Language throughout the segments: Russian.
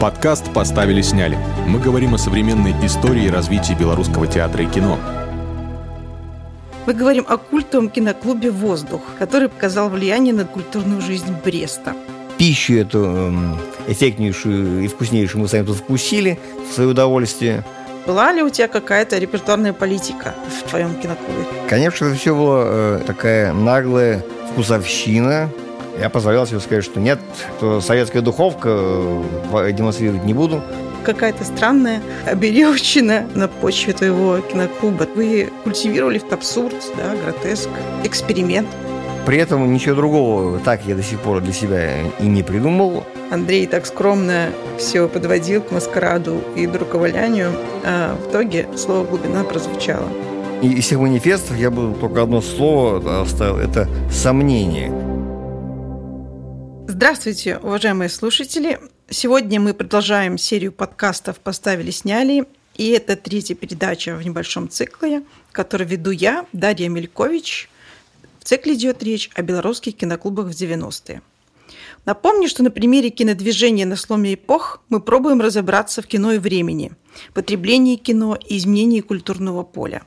Подкаст «Поставили, сняли». Мы говорим о современной истории и развитии белорусского театра и кино. Мы говорим о культовом киноклубе «Воздух», который показал влияние на культурную жизнь Бреста. Пищу эту эм, эффектнейшую и вкуснейшую мы сами тут вкусили в свое удовольствие. Была ли у тебя какая-то репертуарная политика в твоем киноклубе? Конечно, это все было э, такая наглая вкусовщина, я позволял себе сказать, что нет, то советская духовка э, демонстрировать не буду. Какая-то странная оберевщина на почве твоего киноклуба. Вы культивировали абсурд, да, гротеск, эксперимент. При этом ничего другого так я до сих пор для себя и не придумал. Андрей так скромно все подводил к маскараду и друковалянию, а в итоге слово «глубина» прозвучало. И из всех манифестов я бы только одно слово оставил – это «сомнение». Здравствуйте, уважаемые слушатели. Сегодня мы продолжаем серию подкастов «Поставили, сняли». И это третья передача в небольшом цикле, который веду я, Дарья Мелькович. В цикле идет речь о белорусских киноклубах в 90-е. Напомню, что на примере кинодвижения на сломе эпох мы пробуем разобраться в кино и времени, потреблении кино и изменении культурного поля.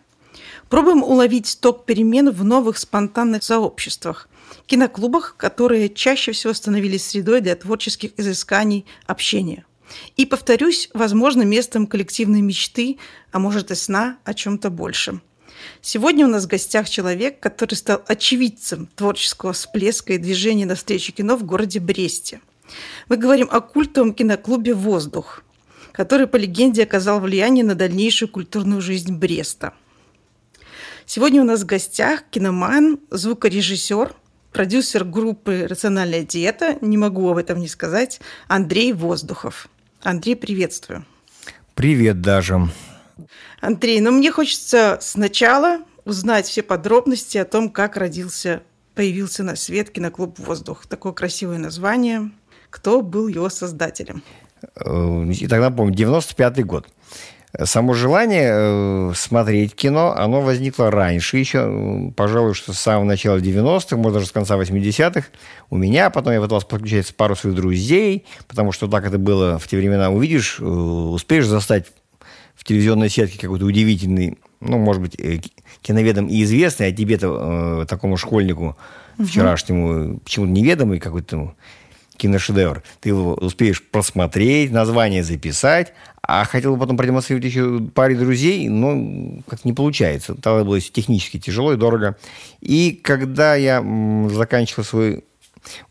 Пробуем уловить ток перемен в новых спонтанных сообществах, киноклубах, которые чаще всего становились средой для творческих изысканий, общения. И, повторюсь, возможно, местом коллективной мечты, а может и сна о чем-то большем. Сегодня у нас в гостях человек, который стал очевидцем творческого всплеска и движения навстречу кино в городе Бресте. Мы говорим о культовом киноклубе «Воздух», который, по легенде, оказал влияние на дальнейшую культурную жизнь Бреста. Сегодня у нас в гостях киноман, звукорежиссер, продюсер группы «Рациональная диета», не могу об этом не сказать, Андрей Воздухов. Андрей, приветствую. Привет, даже. Андрей, ну мне хочется сначала узнать все подробности о том, как родился, появился на свет киноклуб «Воздух». Такое красивое название. Кто был его создателем? Э, и тогда, помню, 95-й год. Само желание э, смотреть кино, оно возникло раньше еще, пожалуй, что с самого начала 90-х, может, даже с конца 80-х. У меня, потом я пытался подключать пару своих друзей, потому что так это было в те времена. Увидишь, э, успеешь застать в телевизионной сетке какой-то удивительный, ну, может быть, э, киноведом и известный, а тебе-то, такому школьнику вчерашнему, почему-то неведомый какой-то киношедевр. Ты его успеешь просмотреть, название записать, а хотел бы потом продемонстрировать еще паре друзей, но как не получается. Тогда было технически тяжело и дорого. И когда я заканчивал свой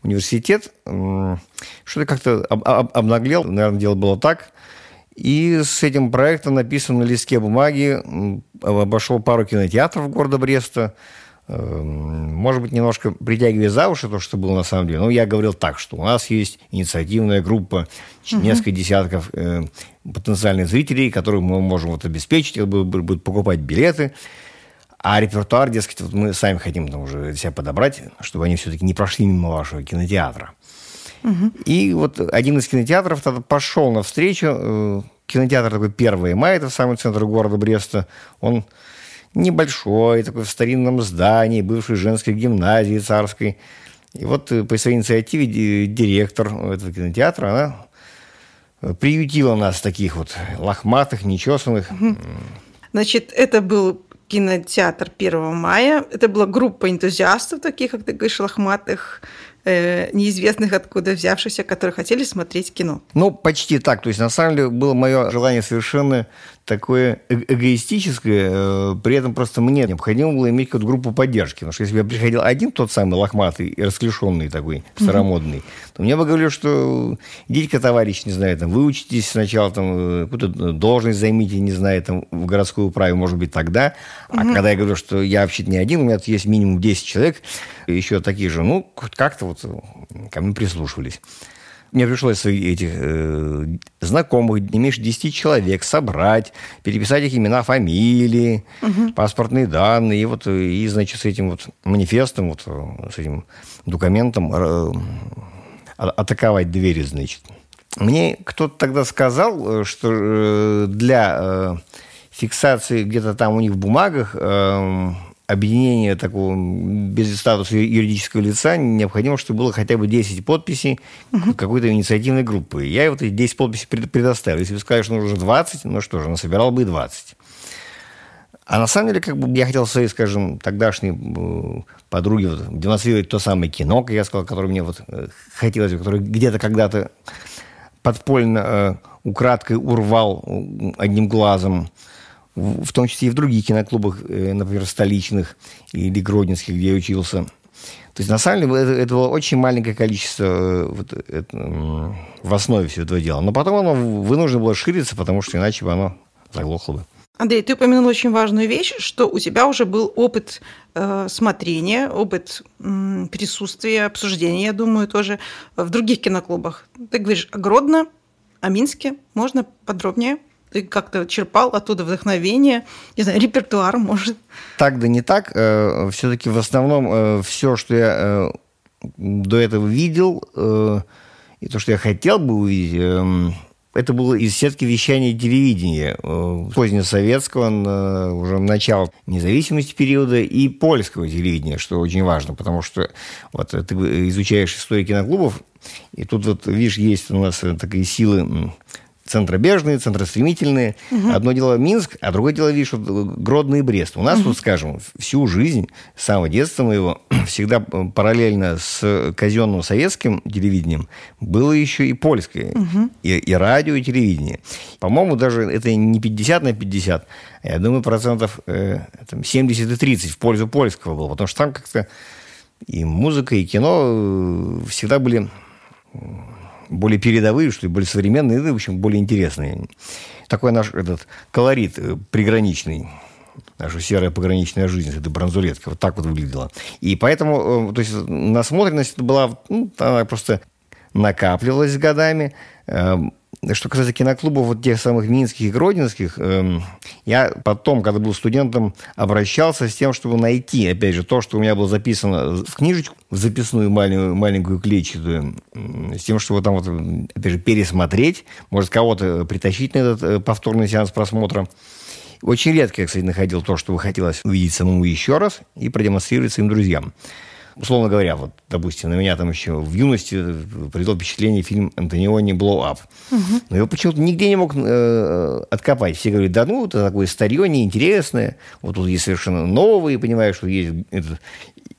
университет, что-то как-то об, об, обнаглел. Наверное, дело было так. И с этим проектом написан на листке бумаги, обошел пару кинотеатров города Бреста, может быть, немножко притягивая за уши то, что было на самом деле. Но я говорил так, что у нас есть инициативная группа, угу. несколько десятков э, потенциальных зрителей, которых мы можем вот обеспечить, будут покупать билеты. А репертуар, дескать, вот мы сами хотим там уже себя подобрать, чтобы они все-таки не прошли мимо вашего кинотеатра. Угу. И вот один из кинотеатров тогда пошел навстречу. Э, кинотеатр такой 1 мая, это самый центр города Бреста. Он небольшой, такой в старинном здании, бывшей женской гимназии царской. И вот э, по своей инициативе директор этого кинотеатра, она э, приютила нас таких вот лохматых, нечесанных. Значит, это был кинотеатр 1 мая. Это была группа энтузиастов, таких, как ты говоришь, лохматых, э, неизвестных откуда взявшихся, которые хотели смотреть кино. Ну, почти так. То есть, на самом деле, было мое желание совершенно такое э эгоистическое, э, при этом просто мне необходимо было иметь какую-то группу поддержки. Потому что если бы я приходил один, тот самый лохматый и расклешенный такой, старомодный, mm-hmm. то мне бы говорили, что идите-ка, товарищ, не знаю, там, выучитесь сначала, там, какую-то должность займите, не знаю, там, в городской управе, может быть, тогда. А mm-hmm. когда я говорю, что я вообще-то не один, у меня тут есть минимум 10 человек, еще такие же, ну, как-то вот ко мне прислушивались. Мне пришлось этих э, знакомых, не меньше 10 человек, собрать, переписать их имена, фамилии, угу. паспортные данные. И, вот, и, значит, с этим вот манифестом, вот, с этим документом э, атаковать двери, значит. Мне кто-то тогда сказал, что э, для э, фиксации где-то там у них в бумагах э, объединения такого без статуса юридического лица необходимо, чтобы было хотя бы 10 подписей угу. какой-то инициативной группы. Я вот эти 10 подписей предоставил. Если бы сказали, что нужно 20, ну что же, насобирал бы и 20. А на самом деле, как бы я хотел своей, скажем, тогдашней э, подруге вот, демонстрировать то самое кино, как я сказал, которое мне вот э, хотелось, которое где-то когда-то подпольно, э, украдкой урвал одним глазом, в том числе и в других киноклубах, например, столичных или гродненских, где я учился. То есть, на самом деле, это, это было очень маленькое количество вот, это, в основе всего этого дела. Но потом оно вынуждено было шириться, потому что иначе бы оно заглохло бы. Андрей, ты упомянул очень важную вещь, что у тебя уже был опыт э, смотрения, опыт э, присутствия, обсуждения, я думаю, тоже в других киноклубах. Ты говоришь о Гродно, о Минске. Можно подробнее? Ты как-то черпал оттуда вдохновение, не знаю, репертуар, может? Так да не так. Э, Все-таки в основном э, все, что я э, до этого видел, и то, что я хотел бы увидеть, эм, это было из сетки вещания телевидения позднесоветского, уже начала независимости периода и польского телевидения, что очень важно, потому что вот ты изучаешь историю киноклубов, и тут вот, видишь, есть у нас такие силы центробежные, центростремительные. Угу. Одно дело Минск, а другое дело, видишь, вот Гродно и Брест. У нас угу. тут, скажем, всю жизнь, с самого детства моего, всегда параллельно с казенным советским телевидением было еще и польское, угу. и, и радио, и телевидение. По-моему, даже это не 50 на 50, а я думаю, процентов э, там 70 и 30 в пользу польского было, потому что там как-то и музыка, и кино э, всегда были более передовые, что ли, более современные, ну, в общем, более интересные. Такой наш этот колорит э, приграничный наша серая пограничная жизнь, это бронзулетка, вот так вот выглядела. И поэтому, э, то есть, насмотренность была, ну, она просто накапливалась годами. Эм, что касается киноклубов вот тех самых минских и гродненских, э, я потом, когда был студентом, обращался с тем, чтобы найти, опять же, то, что у меня было записано в книжечку, в записную маленькую, маленькую клетчатую, с тем, чтобы там вот, опять же, пересмотреть, может, кого-то притащить на этот э, повторный сеанс просмотра. Очень редко я, кстати, находил то, что бы хотелось увидеть самому еще раз и продемонстрировать своим друзьям условно говоря, вот, допустим, на меня там еще в юности произвел впечатление фильм Антониони. Угу. Но его почему-то нигде не мог э, откопать. Все говорят, да ну, это такое старье, неинтересное. Вот тут есть совершенно новые, понимаешь, что есть этот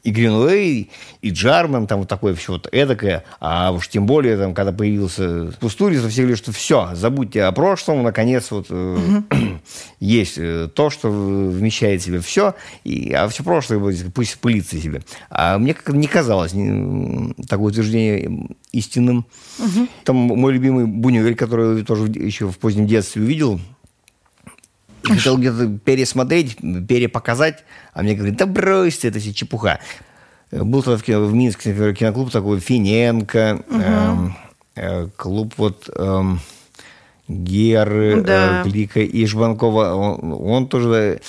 и Гринвей, и Джармен, там вот такое все вот эдакое. А уж тем более, там, когда появился Пустурица, все говорили, что все, забудьте о прошлом, наконец вот угу. есть э, то, что вмещает в себе все, и, а все прошлое пусть пылится себе. А мне как не казалось не, такое утверждение истинным. Угу. Там мой любимый Бунюэль, который тоже еще в позднем детстве увидел, хотел где-то пересмотреть, перепоказать, а мне говорят, да брось ты, это все чепуха. Был тогда в, кино, в Минске, например, киноклуб такой Финенко, угу. эм, э, клуб вот эм, Геры, да. э, Глика и Жбанкова. Он, он тоже,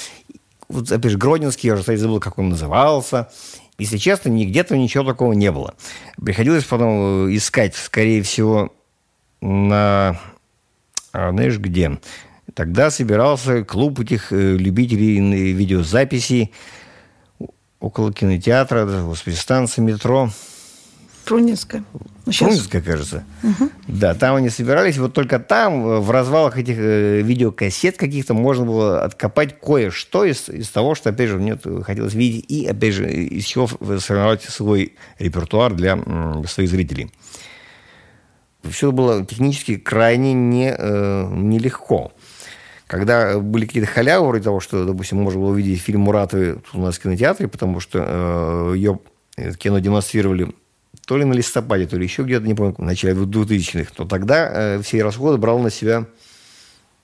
вот опять же, Гродненский, я уже, кстати, забыл, как он назывался. Если честно, нигде там ничего такого не было. Приходилось потом э, искать, скорее всего, на... А, знаешь, где? Тогда собирался клуб этих э, любителей видеозаписи около кинотеатра, господи, станция метро. Прунинская. Ну, Прунинская, кажется. Угу. Да, там они собирались. Вот только там, э, в развалах этих э, видеокассет каких-то, можно было откопать кое-что из, из того, что, опять же, мне хотелось видеть. И, опять же, из чего сформировать свой репертуар для своих зрителей. Все было технически крайне не, нелегко. Когда были какие-то халявы, вроде того, что, допустим, можно было увидеть фильм Муратовой у нас в кинотеатре, потому что э, ее кино демонстрировали то ли на листопаде, то ли еще где-то, не помню, в начале 2000-х, то тогда э, все расходы брал на себя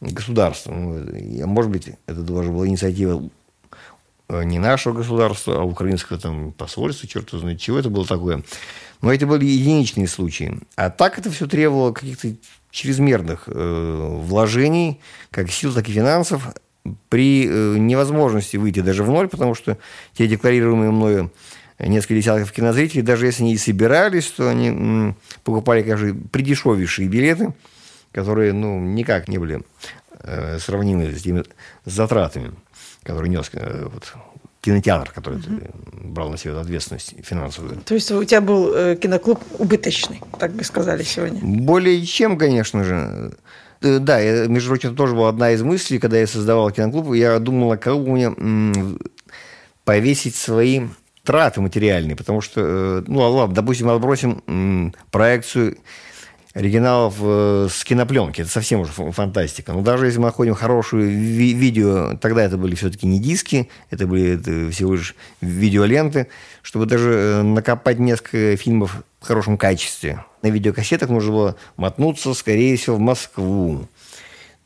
государство. Ну, может быть, это даже была инициатива э, не нашего государства, а украинского там посольства, черт знает чего это было такое. Но это были единичные случаи. А так это все требовало каких-то чрезмерных э, вложений, как сил, так и финансов, при э, невозможности выйти даже в ноль, потому что те декларируемые мною несколько десятков кинозрителей, даже если они и собирались, то они м, покупали, конечно, придешевейшие билеты, которые ну, никак не были э, сравнимы с теми затратами, которые нес э, вот, кинотеатр, который mm брал на себя ответственность финансовую. То есть у тебя был э, киноклуб убыточный, так бы сказали сегодня? Более чем, конечно же. Э, да, между прочим, тоже была одна из мыслей, когда я создавал киноклуб, я думал, а кого мне повесить свои траты материальные, потому что, э, ну ладно, допустим, отбросим проекцию оригиналов э, с кинопленки. Это совсем уже фантастика. Но даже если мы находим хорошую ви- видео, тогда это были все-таки не диски, это были это всего лишь видеоленты, чтобы даже э, накопать несколько фильмов в хорошем качестве. На видеокассетах нужно было мотнуться, скорее всего, в Москву.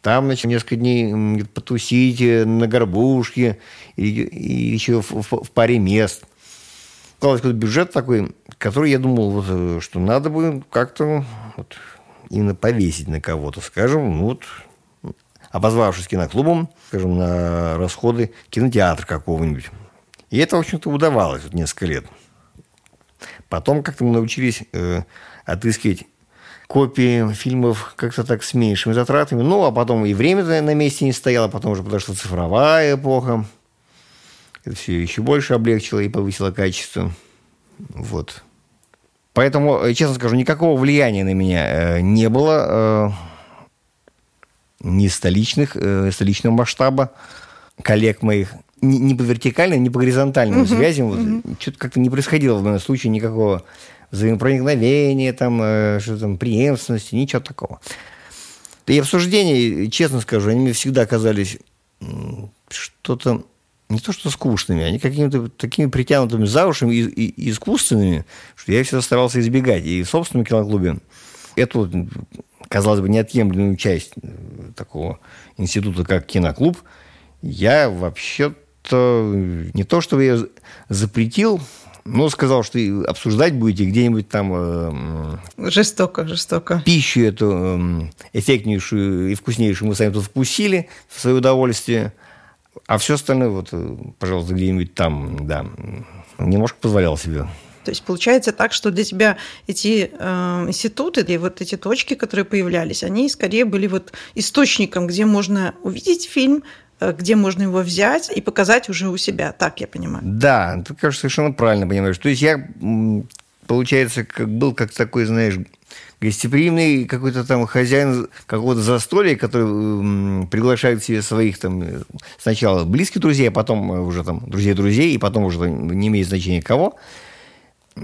Там, значит, несколько дней потусить э, на горбушке и, и еще в, в, в паре мест. Казалось, какой-то бюджет такой, который я думал, вот, что надо бы как-то вот, именно повесить на кого-то, скажем, ну вот, обозвавшись киноклубом, скажем, на расходы кинотеатра какого-нибудь. И это, в общем-то, удавалось вот несколько лет. Потом как-то мы научились э, отыскивать копии фильмов как-то так с меньшими затратами. Ну, а потом и время на месте не стояло, потом уже подошла цифровая эпоха. Это все еще больше облегчило и повысило качество. Вот. Поэтому, э, честно скажу, никакого влияния на меня э, не было э, ни столичных, столичного масштаба коллег моих, ни, по вертикальным, ни по горизонтальным uh-huh. связям. Вот, uh-huh. Что-то как-то не происходило в моем случае никакого взаимопроникновения, там, что там, преемственности, ничего такого. И обсуждения, честно скажу, они мне всегда казались что-то не то что скучными, они какими-то такими притянутыми за уши и, и, искусственными, что я всегда старался избегать. И в собственном киноклубе эту, казалось бы, неотъемлемую часть э, такого института, как киноклуб, я вообще-то не то, чтобы я запретил, но сказал, что обсуждать будете где-нибудь там... Э, жестоко, жестоко. Пищу эту э, эффектнейшую и вкуснейшую мы сами тут вкусили в свое удовольствие – а все остальное, вот, э, пожалуйста, где-нибудь там, да, немножко позволял себе. То есть получается так, что для тебя эти э, институты, и вот эти точки, которые появлялись, они скорее были вот источником, где можно увидеть фильм, э, где можно его взять и показать уже у себя. Так я понимаю. Да, ты, кажется, совершенно правильно понимаешь. То есть я, получается, как был как такой, знаешь, гостеприимный какой-то там хозяин какого-то застолья, который приглашает себе своих там сначала близких друзей, а потом уже там друзей друзей, и потом уже не имеет значения кого.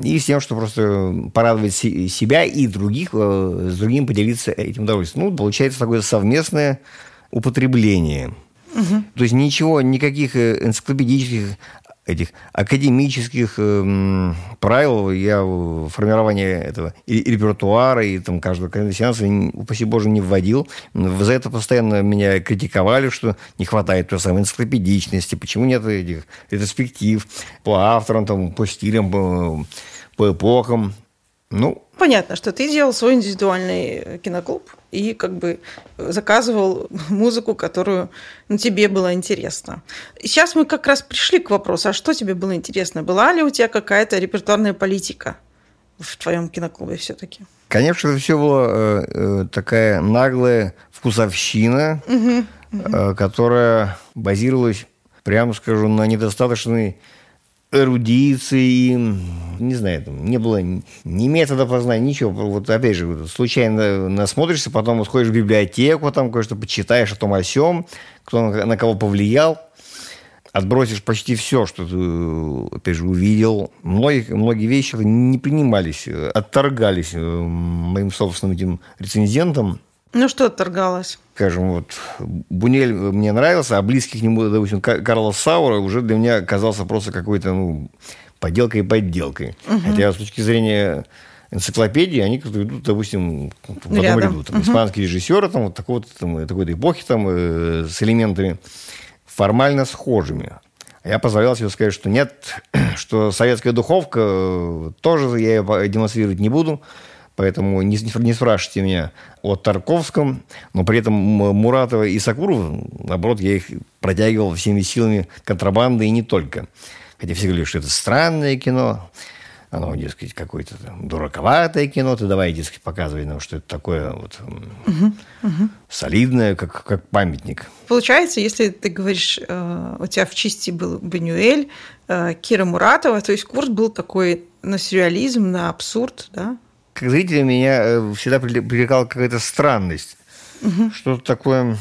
И с тем, что просто порадовать себя и других, э, с другим поделиться этим удовольствием. Ну, получается такое совместное употребление. Угу. То есть ничего, никаких э, энциклопедических этих академических э, правил я в формировании этого и, и репертуара, и там каждого сеанса, упаси боже, не вводил. За это постоянно меня критиковали, что не хватает той самой энциклопедичности, почему нет этих ретроспектив по авторам, там, по стилям, по, по эпохам. Ну, Понятно, что ты делал свой индивидуальный киноклуб и как бы заказывал музыку, которую ну, тебе было интересно. сейчас мы как раз пришли к вопросу, а что тебе было интересно? Была ли у тебя какая-то репертуарная политика в твоем киноклубе все-таки? Конечно, это все было э, э, такая наглая вкусовщина, угу, угу. Э, которая базировалась, прямо скажу, на недостаточной эрудиции, не знаю, там не было ни метода познания, ничего. Вот опять же, случайно насмотришься, потом сходишь в библиотеку, там кое-что почитаешь о том о сём, кто на кого повлиял, отбросишь почти все, что ты, опять же, увидел. Многие, многие вещи не принимались, отторгались э, моим собственным этим рецензентам. Ну, что отторгалось? Скажем, вот Бунель мне нравился, а близкий к нему, допустим, Карлос Саура уже для меня казался просто какой-то, ну, поделкой и подделкой. Угу. Хотя с точки зрения энциклопедии, они как-то идут, допустим, в одном ряду. Там, угу. Испанские режиссеры там, вот такого-то, там, такой-то эпохи там, э, с элементами формально схожими. А я позволял себе сказать, что нет, что советская духовка э, тоже я ее демонстрировать не буду, Поэтому не, не спрашивайте меня о Тарковском, но при этом Муратова и Сакурова, наоборот, я их протягивал всеми силами контрабанды и не только. Хотя все говорили, что это странное кино, оно, дескать, какое-то дураковатое кино, ты давай, дескать, показывай нам, что это такое вот угу, угу. солидное, как, как памятник. Получается, если ты говоришь, э, у тебя в чисти был Бенюэль, э, Кира Муратова, то есть курс был такой на сюрреализм, на абсурд, да? Как зрителя меня э, всегда привлекала какая-то странность. Угу. Что-то такое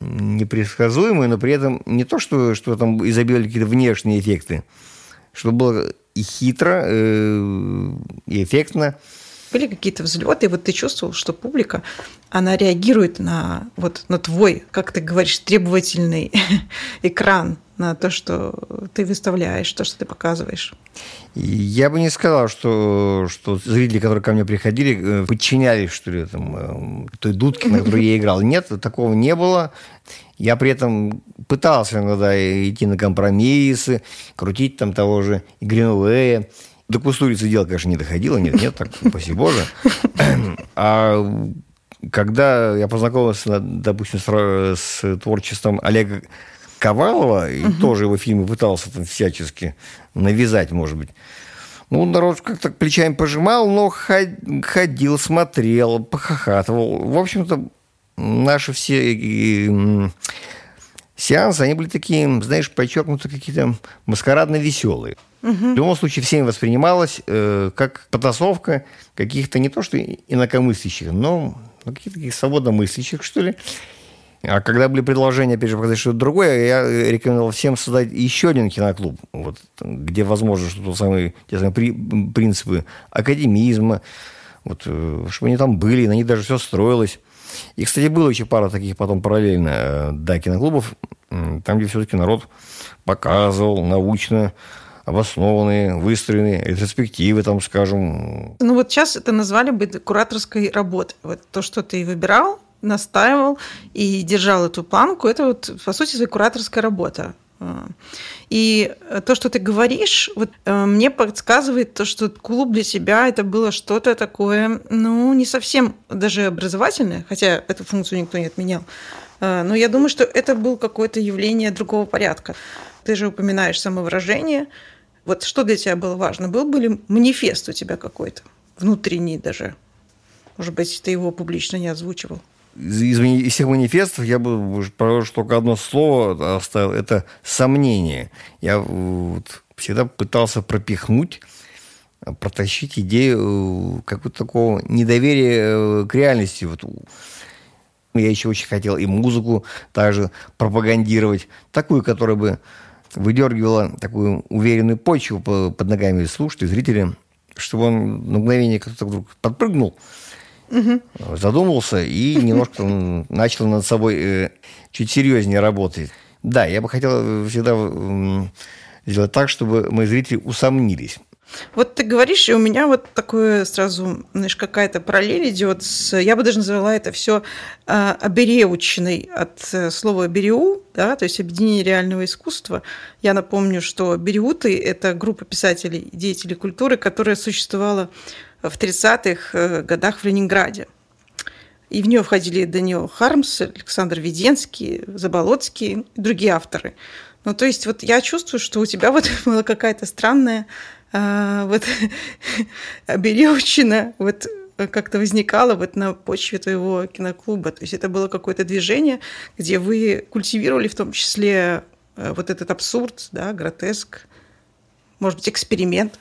непредсказуемое, но при этом не то, что, что там изобиловали какие-то внешние эффекты, что было и хитро, э, и эффектно. Были какие-то взлеты, и вот ты чувствовал, что публика, она реагирует на, вот, на твой, как ты говоришь, требовательный экран, на то, что ты выставляешь, то, что ты показываешь. Я бы не сказал, что, что зрители, которые ко мне приходили, э, подчинялись, что ли, там, э, той дудке, на которой я играл. Нет, такого не было. Я при этом пытался иногда идти на компромиссы, крутить там того же Гринуэя. До кустурицы дело, конечно, не доходило. Нет, нет, так, спасибо Боже. А когда я познакомился, допустим, с, с творчеством Олега Ковалова, и угу. тоже его фильмы пытался там всячески навязать, может быть. Ну, народ как-то плечами пожимал, но ходил, смотрел, похохатывал. В общем-то, наши все сеансы, они были такие, знаешь, подчеркнуты какие-то маскарадно веселые. Угу. В любом случае, всеми воспринималось э, как потасовка каких-то не то что инакомыслящих, но ну, каких-то таких свободомыслящих, что ли. А когда были предложения, опять же, показать что-то другое, я рекомендовал всем создать еще один киноклуб, вот, где возможно что-то самые, те самые при, принципы академизма, вот, э, чтобы они там были, на них даже все строилось. И, кстати, было еще пара таких потом параллельно, э, да, киноклубов, там, где все-таки народ показывал научно обоснованные, выстроенные ретроспективы, там, скажем. Ну вот сейчас это назвали бы кураторской работой. Вот то, что ты выбирал, настаивал и держал эту планку, это вот, по сути, своя кураторская работа. А. И то, что ты говоришь, вот, э, мне подсказывает то, что клуб для тебя это было что-то такое, ну, не совсем даже образовательное, хотя эту функцию никто не отменял. А, но я думаю, что это было какое-то явление другого порядка. Ты же упоминаешь самовыражение. Вот что для тебя было важно? Был бы манифест у тебя какой-то? Внутренний даже? Может быть, ты его публично не озвучивал? Из, из всех манифестов я бы, пожалуй, только одно слово оставил, это сомнение. Я вот всегда пытался пропихнуть, протащить идею э, какого-то такого недоверия э, к реальности. Вот я еще очень хотел и музыку также пропагандировать, такую, которая бы выдергивала такую уверенную почву под ногами слушателя, зрителя, чтобы он на мгновение как-то вдруг подпрыгнул – угу. задумался и немножко начал над собой э, чуть серьезнее работать. Да, я бы хотел всегда сделать так, чтобы мои зрители усомнились. Вот ты говоришь, и у меня вот такое сразу, знаешь, какая-то параллель идет с, я бы даже назвала это все э, обереучной от слова береу, да, то есть объединение реального искусства. Я напомню, что береуты – это группа писателей, деятелей культуры, которая существовала в 30-х э, годах в Ленинграде. И в нее входили Даниил Хармс, Александр Веденский, Заболоцкий и другие авторы. Ну, то есть вот я чувствую, что у тебя вот была какая-то странная а, вот оберевчина, вот как-то возникала вот на почве твоего киноклуба. То есть это было какое-то движение, где вы культивировали в том числе э, вот этот абсурд, да, гротеск, может быть, эксперимент.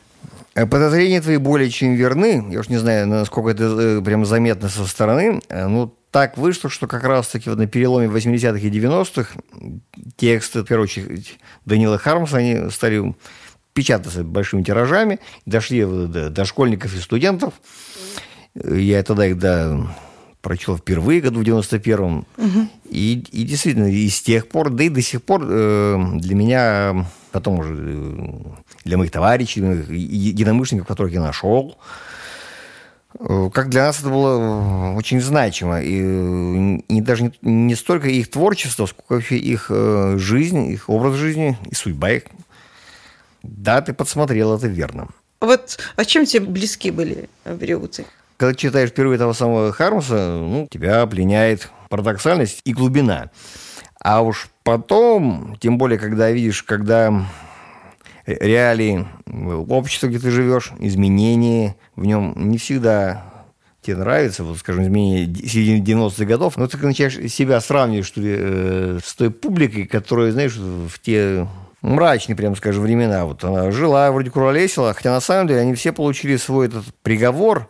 Э, подозрения твои более чем верны. Я уж не знаю, насколько это э, прям заметно со стороны. Э, ну, так вышло, что как раз-таки вот на переломе 80-х и 90-х тексты, в первую очередь, Данила Хармса, они стали печататься большими тиражами, дошли до, до школьников и студентов. Я тогда их да, прочел впервые, году в 91-м. Угу. И, и действительно, и с тех пор, да и до сих пор э, для меня, потом уже для моих товарищей, единомышленников, которых я нашел. Э, как для нас это было очень значимо. И не, даже не, не столько их творчество, сколько вообще их э, жизнь, их образ жизни и судьба их. Да, ты подсмотрел, это верно. Вот а чем тебе близки были береуцы? Когда читаешь впервые того самого Хармса, ну, тебя пленяет парадоксальность и глубина. А уж потом, тем более, когда видишь, когда реалии общества, где ты живешь, изменения в нем не всегда тебе нравится, вот, скажем, изменение середины 90-х годов, но ты начинаешь себя сравнивать, что ли, э, с той публикой, которая, знаешь, в те мрачные, прямо скажем, времена. Вот она жила, вроде куролесила, хотя на самом деле они все получили свой этот приговор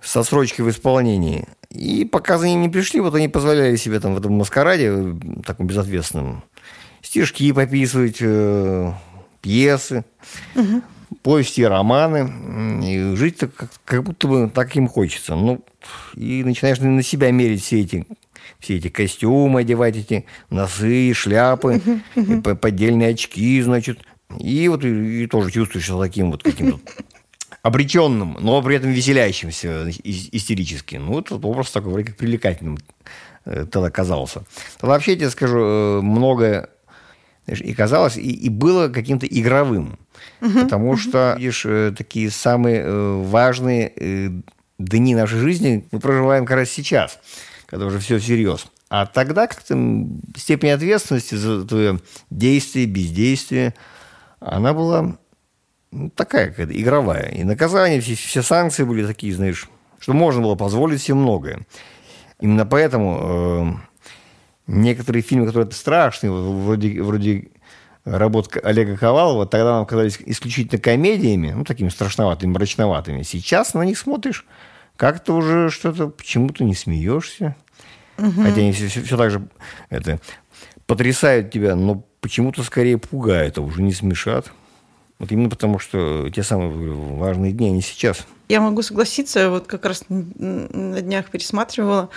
со срочкой в исполнении. И пока за ним не пришли, вот они позволяли себе там в этом маскараде, таком безответственном, стишки пописывать, э, пьесы. Угу повести, романы, и жить так, как, как будто бы так им хочется. Ну, и начинаешь на себя мерить все эти все эти костюмы, одевать эти носы, шляпы, поддельные очки, значит. И вот и, и тоже чувствуешь себя таким вот каким-то обреченным, но при этом веселящимся истерически. Ну, вот образ такой вроде как привлекательным э, тогда казался. Тогда вообще, я тебе скажу, э, многое и казалось, и, и было каким-то игровым. Угу, потому угу. что, видишь, э, такие самые важные дни нашей жизни мы проживаем как раз сейчас, когда уже все всерьез. А тогда как-то степень ответственности за твое действие, бездействие, она была ну, такая какая-то игровая. И наказания, все, все санкции были такие, знаешь, что можно было позволить себе многое. Именно поэтому некоторые фильмы, которые страшные, вроде, вроде работ Олега Ковалова, тогда нам казались исключительно комедиями, ну, такими страшноватыми, мрачноватыми. Сейчас на них смотришь, как-то уже что-то почему-то не смеешься. Угу. Хотя они все, все, все так же это, потрясают тебя, но почему-то скорее пугают, а уже не смешат. Вот именно потому, что те самые важные дни, они сейчас. Я могу согласиться, вот как раз на днях пересматривала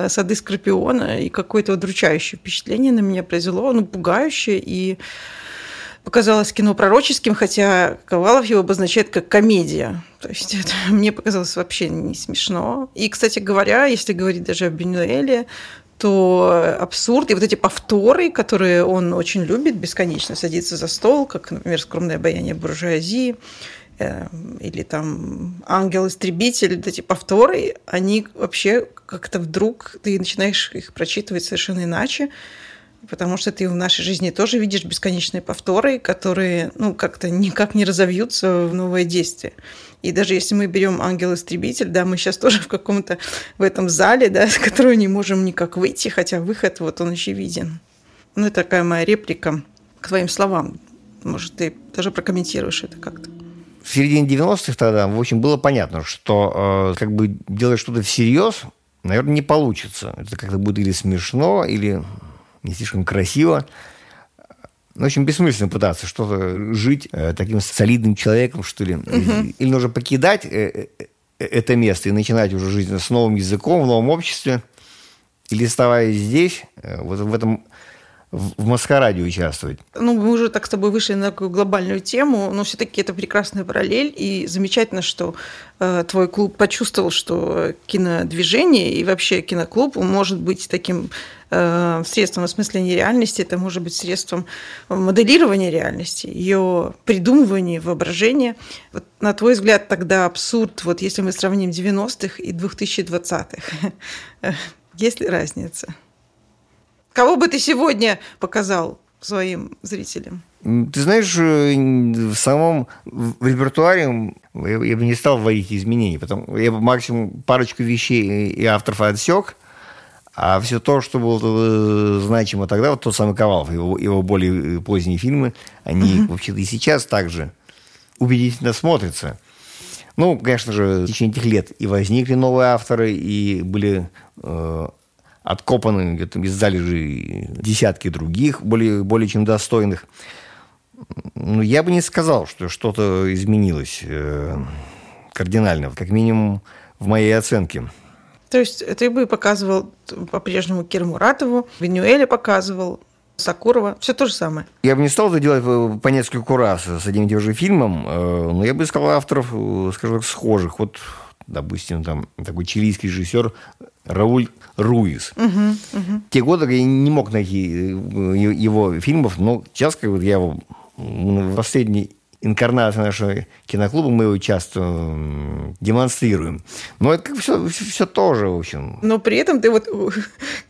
Э, сады Скорпиона, и какое-то удручающее впечатление на меня произвело, ну, пугающее, и показалось кино пророческим, хотя Ковалов его обозначает как комедия. То есть это мне показалось вообще не смешно. И, кстати говоря, если говорить даже о Бенюэле, то абсурд и вот эти повторы, которые он очень любит, бесконечно садиться за стол, как, например, «Скромное обаяние буржуазии», э, или там ангел-истребитель, вот эти повторы, они вообще как-то вдруг ты начинаешь их прочитывать совершенно иначе, потому что ты в нашей жизни тоже видишь бесконечные повторы, которые ну, как-то никак не разовьются в новое действие. И даже если мы берем ангел-истребитель, да, мы сейчас тоже в каком-то в этом зале, да, с которого не можем никак выйти, хотя выход вот он очевиден. Ну, это такая моя реплика к твоим словам. Может, ты тоже прокомментируешь это как-то? В середине 90-х тогда, в общем, было понятно, что э, как бы делать что-то всерьез наверное, не получится. Это как-то будет или смешно, или не слишком красиво. Ну, в общем, бессмысленно пытаться что-то жить э, таким солидным человеком, что ли. Угу. Или нужно покидать э, э, это место и начинать уже жизнь с новым языком, в новом обществе. Или оставаясь здесь, э, вот в этом в маскараде участвовать. Ну, мы уже так с тобой вышли на такую глобальную тему, но все-таки это прекрасная параллель, и замечательно, что э, твой клуб почувствовал, что кинодвижение и вообще киноклуб может быть таким э, средством осмысления реальности, это может быть средством моделирования реальности, ее придумывания, воображения. Вот, на твой взгляд, тогда абсурд, вот если мы сравним 90-х и 2020-х, есть ли разница? Кого бы ты сегодня показал своим зрителям? Ты знаешь, э, в самом в репертуаре я, бы не стал вводить изменений, потому я бы максимум парочку вещей и авторов отсек, а все то, что было э, значимо тогда, вот тот самый Ковалов, его, его более поздние фильмы, они uh-huh. вообще-то и сейчас также убедительно смотрятся. Ну, конечно же, в течение этих лет и возникли новые авторы, и были э, откопаны где-то из залежей десятки других, более, более чем достойных. Ну, я бы не сказал, что что-то изменилось э, кардинально, как минимум в моей оценке. То есть ты бы показывал по-прежнему Киру Муратову, Венюэля показывал, Сакурова, все то же самое. Я бы не стал это делать по нескольку раз с одним и тем же фильмом, э, но я бы искал авторов, э, скажем так, схожих. Вот, допустим, там такой чилийский режиссер Рауль Руис. Угу, угу. Те годы я не мог найти э, его фильмов, но сейчас, как вот я его в последний инкарнация нашего киноклуба, мы его часто демонстрируем. Но это как все, все тоже, в общем. Но при этом ты вот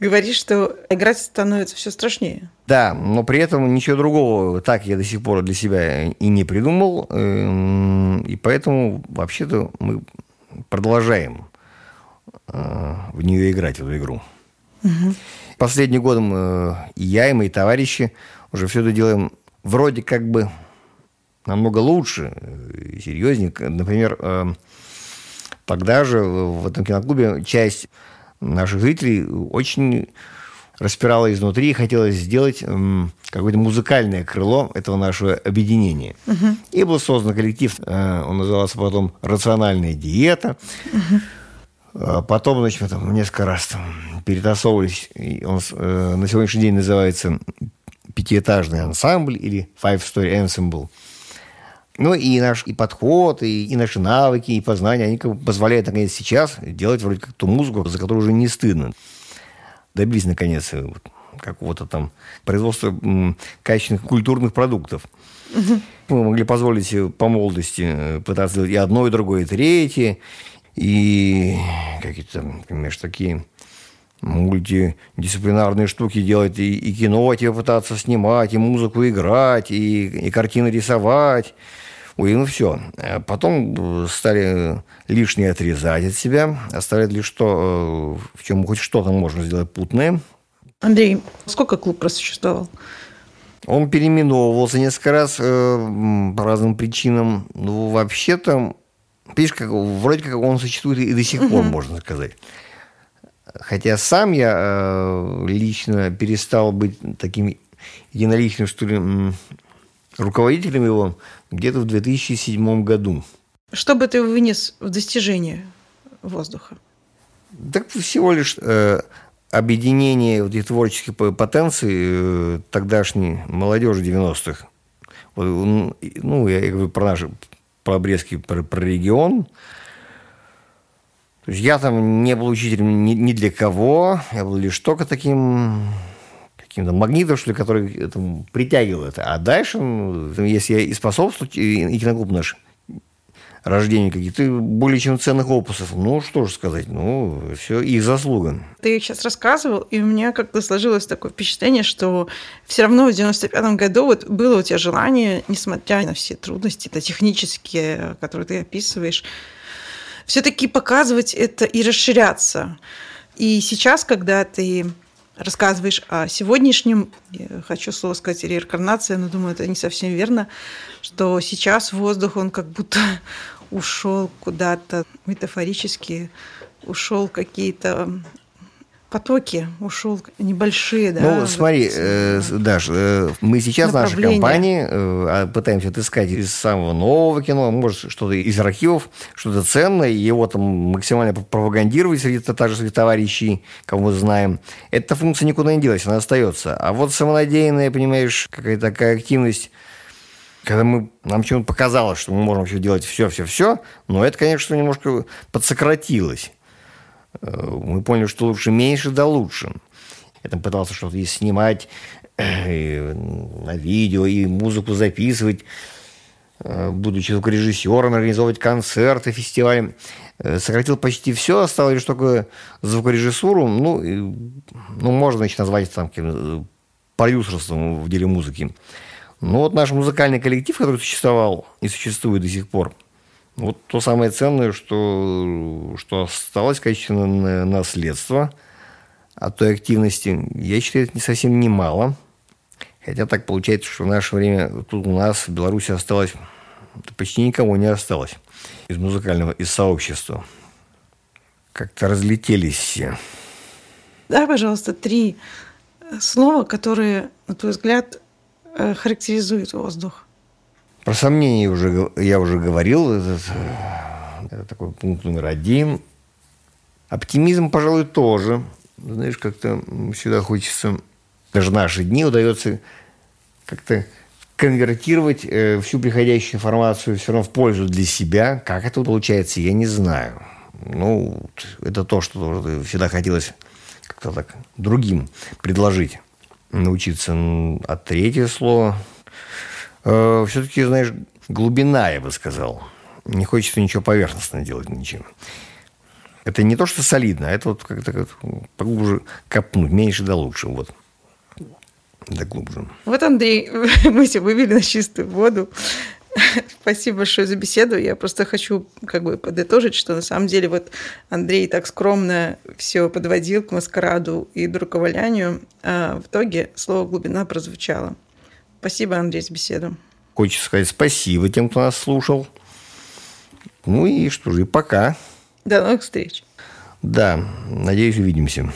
говоришь, что играть становится все страшнее. Да, но при этом ничего другого так я до сих пор для себя и не придумал. Эм, и поэтому вообще-то мы продолжаем э, в нее играть, в эту игру. Угу. Последним годом э, и я, и мои товарищи уже все это делаем вроде как бы намного лучше, э, серьезнее. Например, э, тогда же в этом киноклубе часть наших зрителей очень распирала изнутри и хотелось сделать какое-то музыкальное крыло этого нашего объединения. Угу. И был создан коллектив, э, он назывался потом «Рациональная диета». Угу. Потом, значит, мы там несколько раз там перетасовывались. Он на сегодняшний день называется «Пятиэтажный ансамбль» или «Five Story Ensemble». Ну и наш и подход, и, и наши навыки, и познания, они как бы позволяют, наконец, сейчас делать вроде как ту музыку, за которую уже не стыдно. Добились, наконец, вот, какого-то там производства качественных культурных продуктов. Угу. Мы могли позволить по молодости э, пытаться делать и одно, и другое, и третье. И какие-то, например, такие мультидисциплинарные штуки делать, и, и кино тебе пытаться снимать, и музыку играть, и, и картины рисовать. Ой, ну все. Потом стали лишнее отрезать от себя, оставлять лишь то, э, в чем хоть что-то можно сделать путное. Андрей, сколько клуб просуществовал? Он переименовывался несколько раз э, по разным причинам. Ну, вообще-то, видишь, как, вроде как он существует и до сих пор, можно сказать. Хотя сам я э, лично перестал быть таким единоличным, что ли, руководителем его где-то в 2007 году. Что бы ты вынес в достижение воздуха? Так всего лишь э, объединение вот этих творческих потенций э, тогдашней молодежи 90-х. Вот, ну, я говорю про наш, про Брестский, про, про регион – то есть я там не был учителем ни, ни для кого, я был лишь только таким каким-то магнитом, что ли, который это, притягивал это. А дальше, ну, если и способствую, и, и киноклуб наш, рождению каких-то более чем ценных опусов. Ну, что же сказать, ну, все их заслуга. Ты сейчас рассказывал, и у меня как-то сложилось такое впечатление, что все равно в 95 году вот было у тебя желание, несмотря на все трудности, это технические, которые ты описываешь, все-таки показывать это и расширяться. И сейчас, когда ты рассказываешь о сегодняшнем, я хочу слово сказать реинкарнация, но думаю, это не совсем верно, что сейчас воздух, он как будто ушел куда-то метафорически, ушел какие-то потоки ушел небольшие, да. Ну, смотри, э, Даш, э, мы сейчас в нашей компании э, а, пытаемся отыскать из самого нового кино, может, что-то из архивов, что-то ценное, его там максимально пропагандировать среди также среди товарищей, кого мы знаем. Эта функция никуда не делась, она остается. А вот самонадеянная, понимаешь, какая-то такая активность, когда мы, нам чего-то показалось, что мы можем вообще делать все-все-все, но это, конечно, немножко подсократилось. Э, мы поняли, что лучше меньше, да лучше. Я там пытался что-то и снимать и на видео, и музыку записывать, э, будучи звукорежиссером, организовывать концерты, фестивали. Э, сократил почти все, осталось лишь только звукорежиссуру. Ну, и, ну можно значит, назвать это там продюсерством в деле музыки. Но вот наш музыкальный коллектив, который существовал и существует до сих пор – вот то самое ценное, что, что осталось качественное наследство от той активности. Я считаю, это не совсем немало. Хотя так получается, что в наше время тут у нас в Беларуси осталось почти никого не осталось из музыкального, из сообщества. Как-то разлетелись все. Дай, пожалуйста, три слова, которые, на твой взгляд, э, характеризуют воздух. Про сомнения уже, я уже говорил. Это, это такой пункт номер один. Оптимизм, пожалуй, тоже. Знаешь, как-то всегда хочется, даже наши дни удается как-то конвертировать э, всю приходящую информацию все равно в пользу для себя. Как это получается, я не знаю. Ну, это то, что всегда хотелось как-то так другим предложить, научиться. А третье слово – все-таки, знаешь, глубина, я бы сказал. Не хочется ничего поверхностно делать, ничего. Это не то, что солидно, а это вот как-то как поглубже копнуть, меньше да лучше. Вот. Да глубже. Вот, Андрей, мы тебя вывели на чистую воду. Спасибо большое за беседу. Я просто хочу как бы подытожить, что на самом деле вот Андрей так скромно все подводил к маскараду и друковалянию, а в итоге слово «глубина» прозвучало. Спасибо, Андрей, за беседу. Хочется сказать спасибо тем, кто нас слушал. Ну и что же, пока. До новых встреч. Да, надеюсь, увидимся.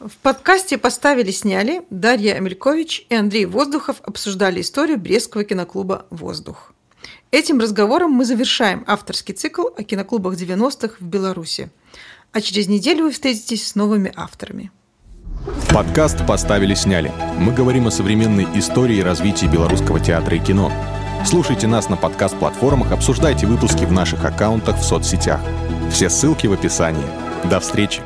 В подкасте «Поставили, сняли» Дарья Амелькович и Андрей Воздухов обсуждали историю Брестского киноклуба «Воздух». Этим разговором мы завершаем авторский цикл о киноклубах 90-х в Беларуси. А через неделю вы встретитесь с новыми авторами. Подкаст «Поставили, сняли». Мы говорим о современной истории и развитии белорусского театра и кино. Слушайте нас на подкаст-платформах, обсуждайте выпуски в наших аккаунтах в соцсетях. Все ссылки в описании. До встречи!